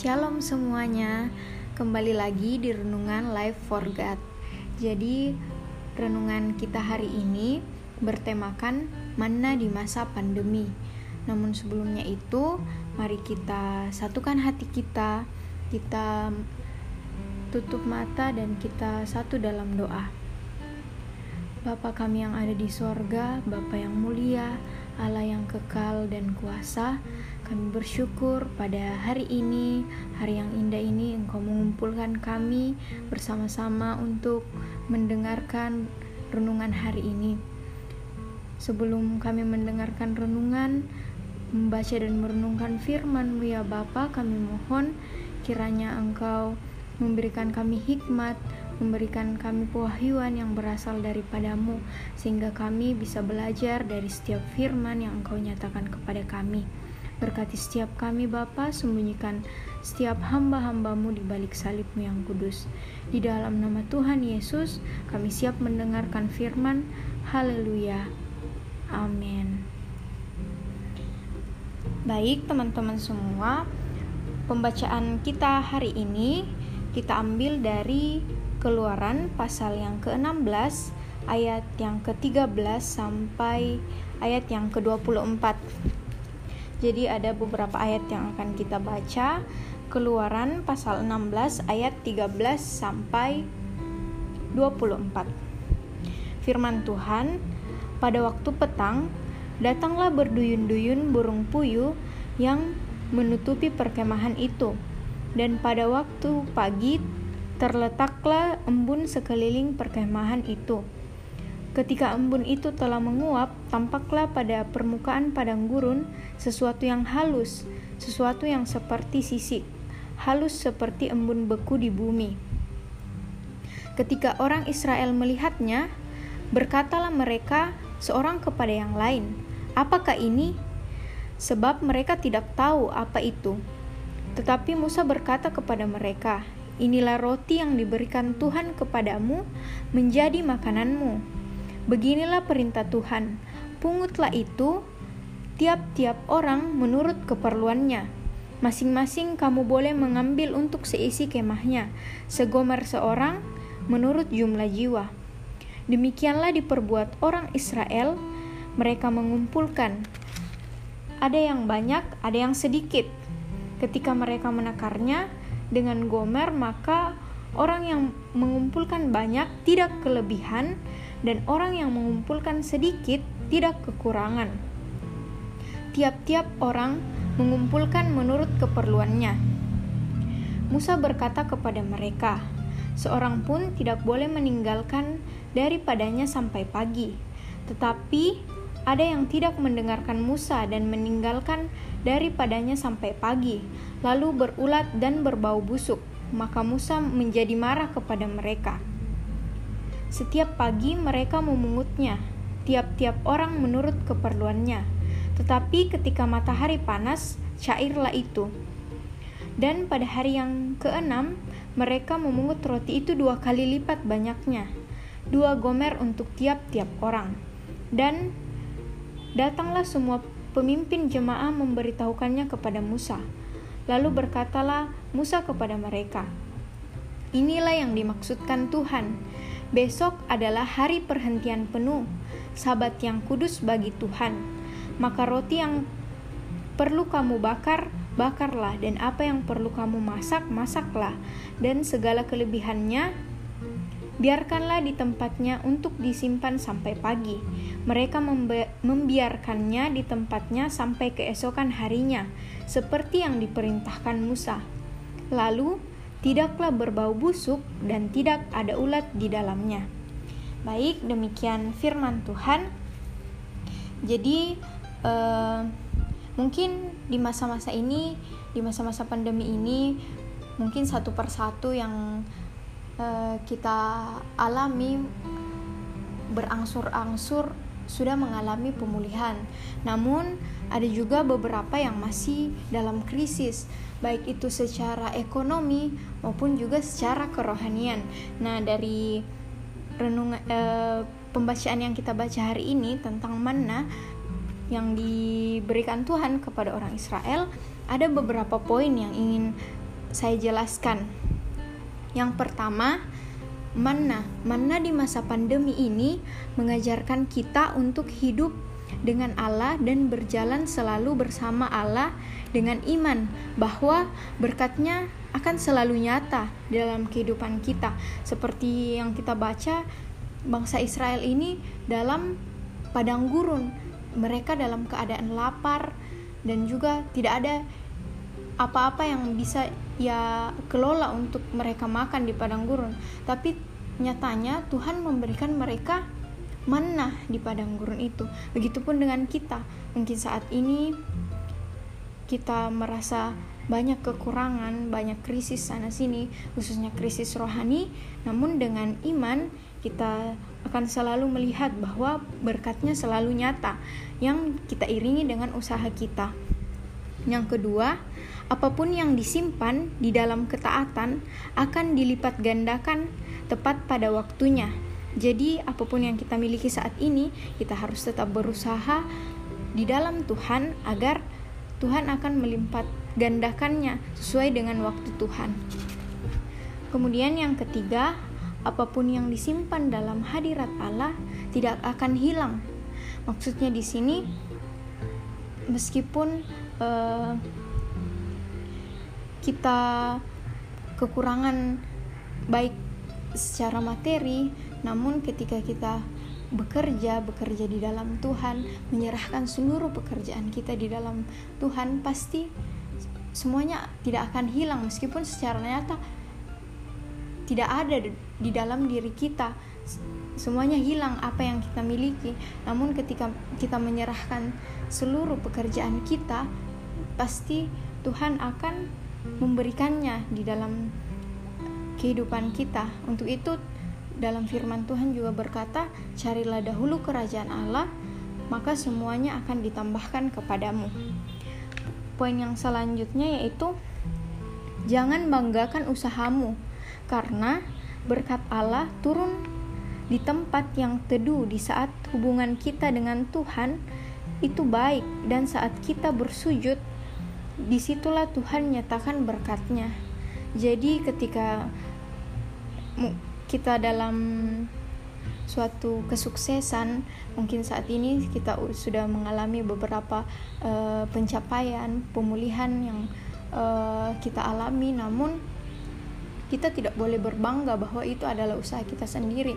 Shalom semuanya, kembali lagi di Renungan Life for God. Jadi, renungan kita hari ini bertemakan mana di masa pandemi. Namun sebelumnya itu, mari kita satukan hati kita, kita tutup mata dan kita satu dalam doa. Bapa kami yang ada di sorga, Bapa yang mulia, Allah yang kekal dan kuasa, kami bersyukur pada hari ini, hari yang indah ini Engkau mengumpulkan kami bersama-sama untuk mendengarkan renungan hari ini. Sebelum kami mendengarkan renungan, membaca dan merenungkan firman-Mu ya Bapa, kami mohon kiranya Engkau memberikan kami hikmat, memberikan kami pewahyuan yang berasal daripadamu, sehingga kami bisa belajar dari setiap firman yang Engkau nyatakan kepada kami. Berkati setiap kami Bapa, sembunyikan setiap hamba-hambamu di balik salibmu yang kudus. Di dalam nama Tuhan Yesus, kami siap mendengarkan firman. Haleluya. Amin. Baik teman-teman semua, pembacaan kita hari ini kita ambil dari Keluaran pasal yang ke-16 ayat yang ke-13 sampai ayat yang ke-24. Jadi ada beberapa ayat yang akan kita baca. Keluaran pasal 16 ayat 13 sampai 24. Firman Tuhan, pada waktu petang datanglah berduyun-duyun burung puyuh yang menutupi perkemahan itu. Dan pada waktu pagi Terletaklah embun sekeliling perkemahan itu. Ketika embun itu telah menguap, tampaklah pada permukaan padang gurun sesuatu yang halus, sesuatu yang seperti sisik, halus seperti embun beku di bumi. Ketika orang Israel melihatnya, berkatalah mereka seorang kepada yang lain, "Apakah ini?" Sebab mereka tidak tahu apa itu. Tetapi Musa berkata kepada mereka, Inilah roti yang diberikan Tuhan kepadamu menjadi makananmu. Beginilah perintah Tuhan, pungutlah itu tiap-tiap orang menurut keperluannya. Masing-masing kamu boleh mengambil untuk seisi kemahnya, segomer seorang menurut jumlah jiwa. Demikianlah diperbuat orang Israel, mereka mengumpulkan. Ada yang banyak, ada yang sedikit. Ketika mereka menakarnya, dengan gomer maka orang yang mengumpulkan banyak tidak kelebihan dan orang yang mengumpulkan sedikit tidak kekurangan. Tiap-tiap orang mengumpulkan menurut keperluannya. Musa berkata kepada mereka, "Seorang pun tidak boleh meninggalkan daripadanya sampai pagi, tetapi ada yang tidak mendengarkan Musa dan meninggalkan daripadanya sampai pagi, lalu berulat dan berbau busuk. Maka Musa menjadi marah kepada mereka. Setiap pagi mereka memungutnya, tiap-tiap orang menurut keperluannya. Tetapi ketika matahari panas, cairlah itu. Dan pada hari yang keenam, mereka memungut roti itu dua kali lipat banyaknya, dua gomer untuk tiap-tiap orang. Dan datanglah semua pemimpin jemaah memberitahukannya kepada Musa. Lalu berkatalah Musa kepada mereka, "Inilah yang dimaksudkan Tuhan. Besok adalah hari perhentian penuh, Sabat yang kudus bagi Tuhan. Maka roti yang perlu kamu bakar, bakarlah, dan apa yang perlu kamu masak, masaklah, dan segala kelebihannya biarkanlah di tempatnya untuk disimpan sampai pagi. Mereka membiarkannya di tempatnya sampai keesokan harinya, seperti yang diperintahkan Musa. Lalu, tidaklah berbau busuk dan tidak ada ulat di dalamnya. Baik, demikian firman Tuhan. Jadi, eh, mungkin di masa-masa ini, di masa-masa pandemi ini, mungkin satu persatu yang Eh, kita alami berangsur-angsur sudah mengalami pemulihan. Namun ada juga beberapa yang masih dalam krisis, baik itu secara ekonomi maupun juga secara kerohanian. Nah, dari renung eh, pembacaan yang kita baca hari ini tentang mana yang diberikan Tuhan kepada orang Israel, ada beberapa poin yang ingin saya jelaskan. Yang pertama, mana? Mana di masa pandemi ini mengajarkan kita untuk hidup dengan Allah dan berjalan selalu bersama Allah dengan iman bahwa berkatnya akan selalu nyata dalam kehidupan kita seperti yang kita baca bangsa Israel ini dalam padang gurun mereka dalam keadaan lapar dan juga tidak ada apa-apa yang bisa ya kelola untuk mereka makan di padang gurun. Tapi nyatanya Tuhan memberikan mereka mana di padang gurun itu. Begitupun dengan kita. Mungkin saat ini kita merasa banyak kekurangan banyak krisis sana sini khususnya krisis rohani. Namun dengan iman kita akan selalu melihat bahwa berkatnya selalu nyata yang kita iringi dengan usaha kita. Yang kedua apa pun yang disimpan di dalam ketaatan akan dilipat gandakan tepat pada waktunya. Jadi, apa pun yang kita miliki saat ini, kita harus tetap berusaha di dalam Tuhan agar Tuhan akan melipat gandakannya sesuai dengan waktu Tuhan. Kemudian yang ketiga, apa pun yang disimpan dalam hadirat Allah tidak akan hilang. Maksudnya di sini meskipun uh, kita kekurangan baik secara materi, namun ketika kita bekerja, bekerja di dalam Tuhan, menyerahkan seluruh pekerjaan kita di dalam Tuhan, pasti semuanya tidak akan hilang meskipun secara nyata tidak ada di dalam diri kita. Semuanya hilang apa yang kita miliki. Namun ketika kita menyerahkan seluruh pekerjaan kita, pasti Tuhan akan memberikannya di dalam kehidupan kita. Untuk itu dalam firman Tuhan juga berkata, "Carilah dahulu kerajaan Allah, maka semuanya akan ditambahkan kepadamu." Poin yang selanjutnya yaitu jangan banggakan usahamu karena berkat Allah turun di tempat yang teduh di saat hubungan kita dengan Tuhan itu baik dan saat kita bersujud di situlah Tuhan nyatakan berkatnya. Jadi ketika kita dalam suatu kesuksesan mungkin saat ini kita sudah mengalami beberapa uh, pencapaian pemulihan yang uh, kita alami. Namun kita tidak boleh berbangga bahwa itu adalah usaha kita sendiri.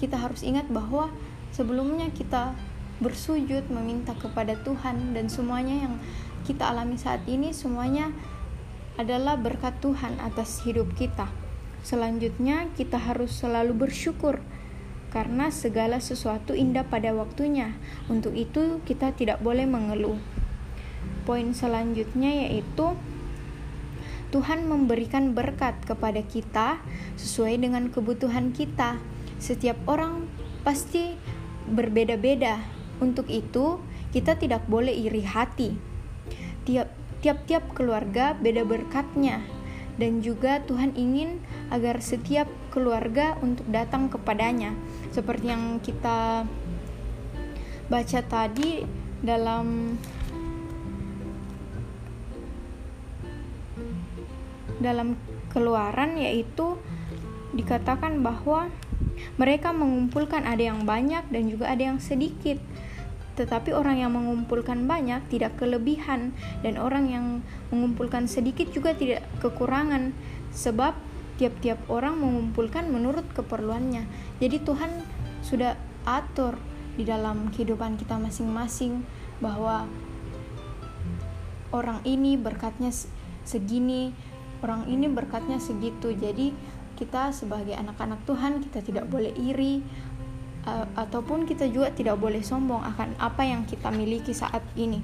Kita harus ingat bahwa sebelumnya kita bersujud meminta kepada Tuhan dan semuanya yang kita alami saat ini semuanya adalah berkat Tuhan atas hidup kita. Selanjutnya, kita harus selalu bersyukur karena segala sesuatu indah pada waktunya. Untuk itu, kita tidak boleh mengeluh. Poin selanjutnya yaitu Tuhan memberikan berkat kepada kita sesuai dengan kebutuhan kita. Setiap orang pasti berbeda-beda. Untuk itu, kita tidak boleh iri hati tiap tiap-tiap keluarga beda berkatnya. Dan juga Tuhan ingin agar setiap keluarga untuk datang kepadanya. Seperti yang kita baca tadi dalam dalam keluaran yaitu dikatakan bahwa mereka mengumpulkan ada yang banyak dan juga ada yang sedikit tetapi orang yang mengumpulkan banyak tidak kelebihan dan orang yang mengumpulkan sedikit juga tidak kekurangan sebab tiap-tiap orang mengumpulkan menurut keperluannya. Jadi Tuhan sudah atur di dalam kehidupan kita masing-masing bahwa orang ini berkatnya segini, orang ini berkatnya segitu. Jadi kita sebagai anak-anak Tuhan kita tidak boleh iri uh, ataupun kita juga tidak boleh sombong akan apa yang kita miliki saat ini.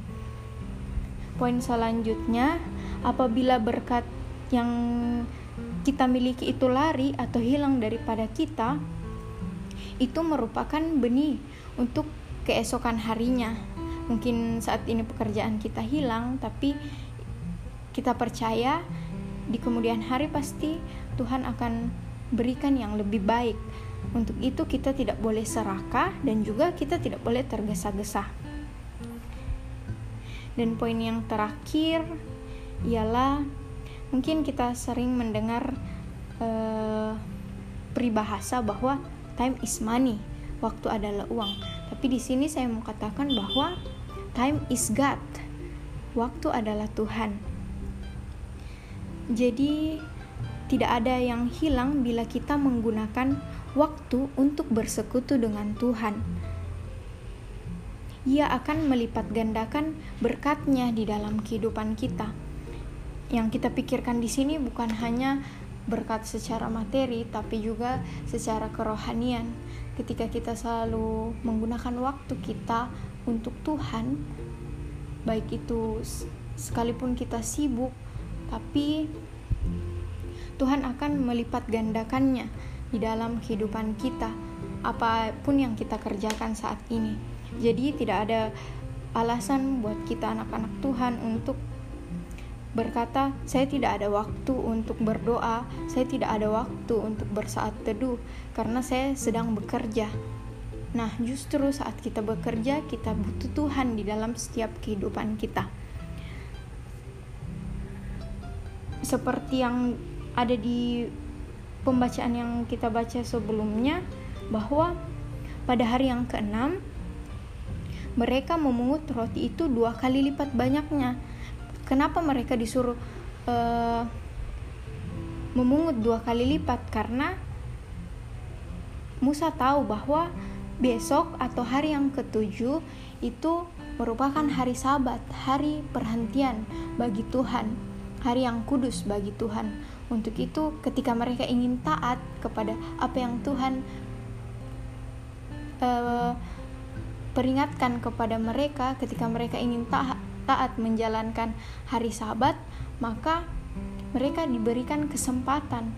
Poin selanjutnya, apabila berkat yang kita miliki itu lari atau hilang daripada kita, itu merupakan benih untuk keesokan harinya. Mungkin saat ini pekerjaan kita hilang, tapi kita percaya di kemudian hari pasti Tuhan akan berikan yang lebih baik untuk itu kita tidak boleh serakah dan juga kita tidak boleh tergesa-gesa. Dan poin yang terakhir ialah mungkin kita sering mendengar uh, peribahasa bahwa time is money, waktu adalah uang. Tapi di sini saya mau katakan bahwa time is God, waktu adalah Tuhan. Jadi tidak ada yang hilang bila kita menggunakan waktu untuk bersekutu dengan Tuhan. Ia akan melipat gandakan berkatnya di dalam kehidupan kita. Yang kita pikirkan di sini bukan hanya berkat secara materi, tapi juga secara kerohanian. Ketika kita selalu menggunakan waktu kita untuk Tuhan, baik itu sekalipun kita sibuk, tapi Tuhan akan melipat gandakannya di dalam kehidupan kita, apa pun yang kita kerjakan saat ini. Jadi, tidak ada alasan buat kita, anak-anak Tuhan, untuk berkata, "Saya tidak ada waktu untuk berdoa, saya tidak ada waktu untuk bersaat teduh karena saya sedang bekerja." Nah, justru saat kita bekerja, kita butuh Tuhan di dalam setiap kehidupan kita. Seperti yang ada di pembacaan yang kita baca sebelumnya bahwa pada hari yang keenam mereka memungut roti itu dua kali lipat banyaknya. Kenapa mereka disuruh uh, memungut dua kali lipat? Karena Musa tahu bahwa besok atau hari yang ketujuh itu merupakan hari Sabat, hari perhentian bagi Tuhan, hari yang kudus bagi Tuhan. Untuk itu, ketika mereka ingin taat kepada apa yang Tuhan uh, peringatkan kepada mereka, ketika mereka ingin taat, taat menjalankan hari Sabat, maka mereka diberikan kesempatan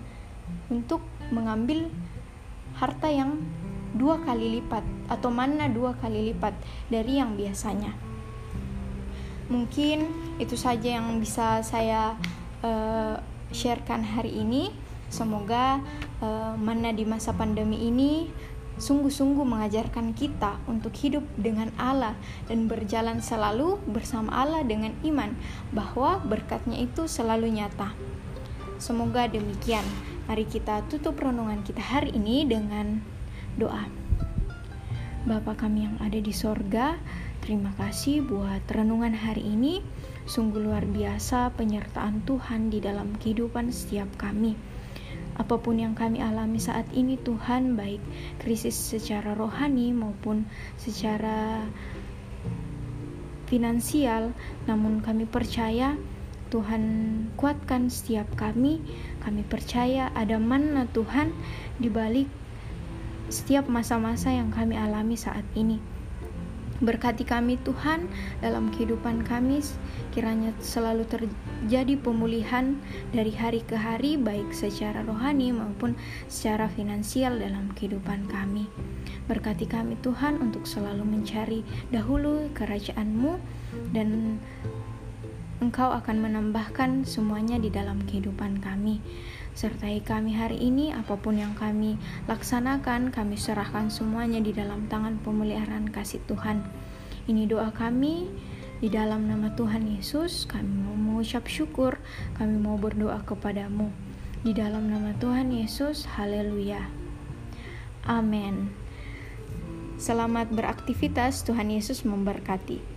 untuk mengambil harta yang dua kali lipat atau mana dua kali lipat dari yang biasanya. Mungkin itu saja yang bisa saya uh, sharekan hari ini. Semoga uh, mana di masa pandemi ini sungguh-sungguh mengajarkan kita untuk hidup dengan Allah dan berjalan selalu bersama Allah dengan iman bahwa berkatnya itu selalu nyata. Semoga demikian. Mari kita tutup renungan kita hari ini dengan doa. Bapa kami yang ada di sorga, terima kasih buat renungan hari ini. Sungguh luar biasa penyertaan Tuhan di dalam kehidupan setiap kami. Apa pun yang kami alami saat ini Tuhan, baik krisis secara rohani maupun secara finansial, namun kami percaya Tuhan kuatkan setiap kami. Kami percaya ada mana Tuhan di balik setiap masa-masa yang kami alami saat ini. Berkati kami Tuhan dalam kehidupan kami, kiranya selalu terjadi pemulihan dari hari ke hari baik secara rohani maupun secara finansial dalam kehidupan kami. Berkati kami Tuhan untuk selalu mencari dahulu kerajaan-Mu dan Engkau akan menambahkan semuanya di dalam kehidupan kami. Sertai kami hari ini, apa pun yang kami laksanakan, kami serahkan semuanya di dalam tangan pemeliharaan kasih Tuhan. Ini doa kami, di dalam nama Tuhan Yesus, kami mau mengucap syukur, kami mau berdoa kepadamu. Di dalam nama Tuhan Yesus, haleluya. Amin. Selamat beraktivitas, Tuhan Yesus memberkati.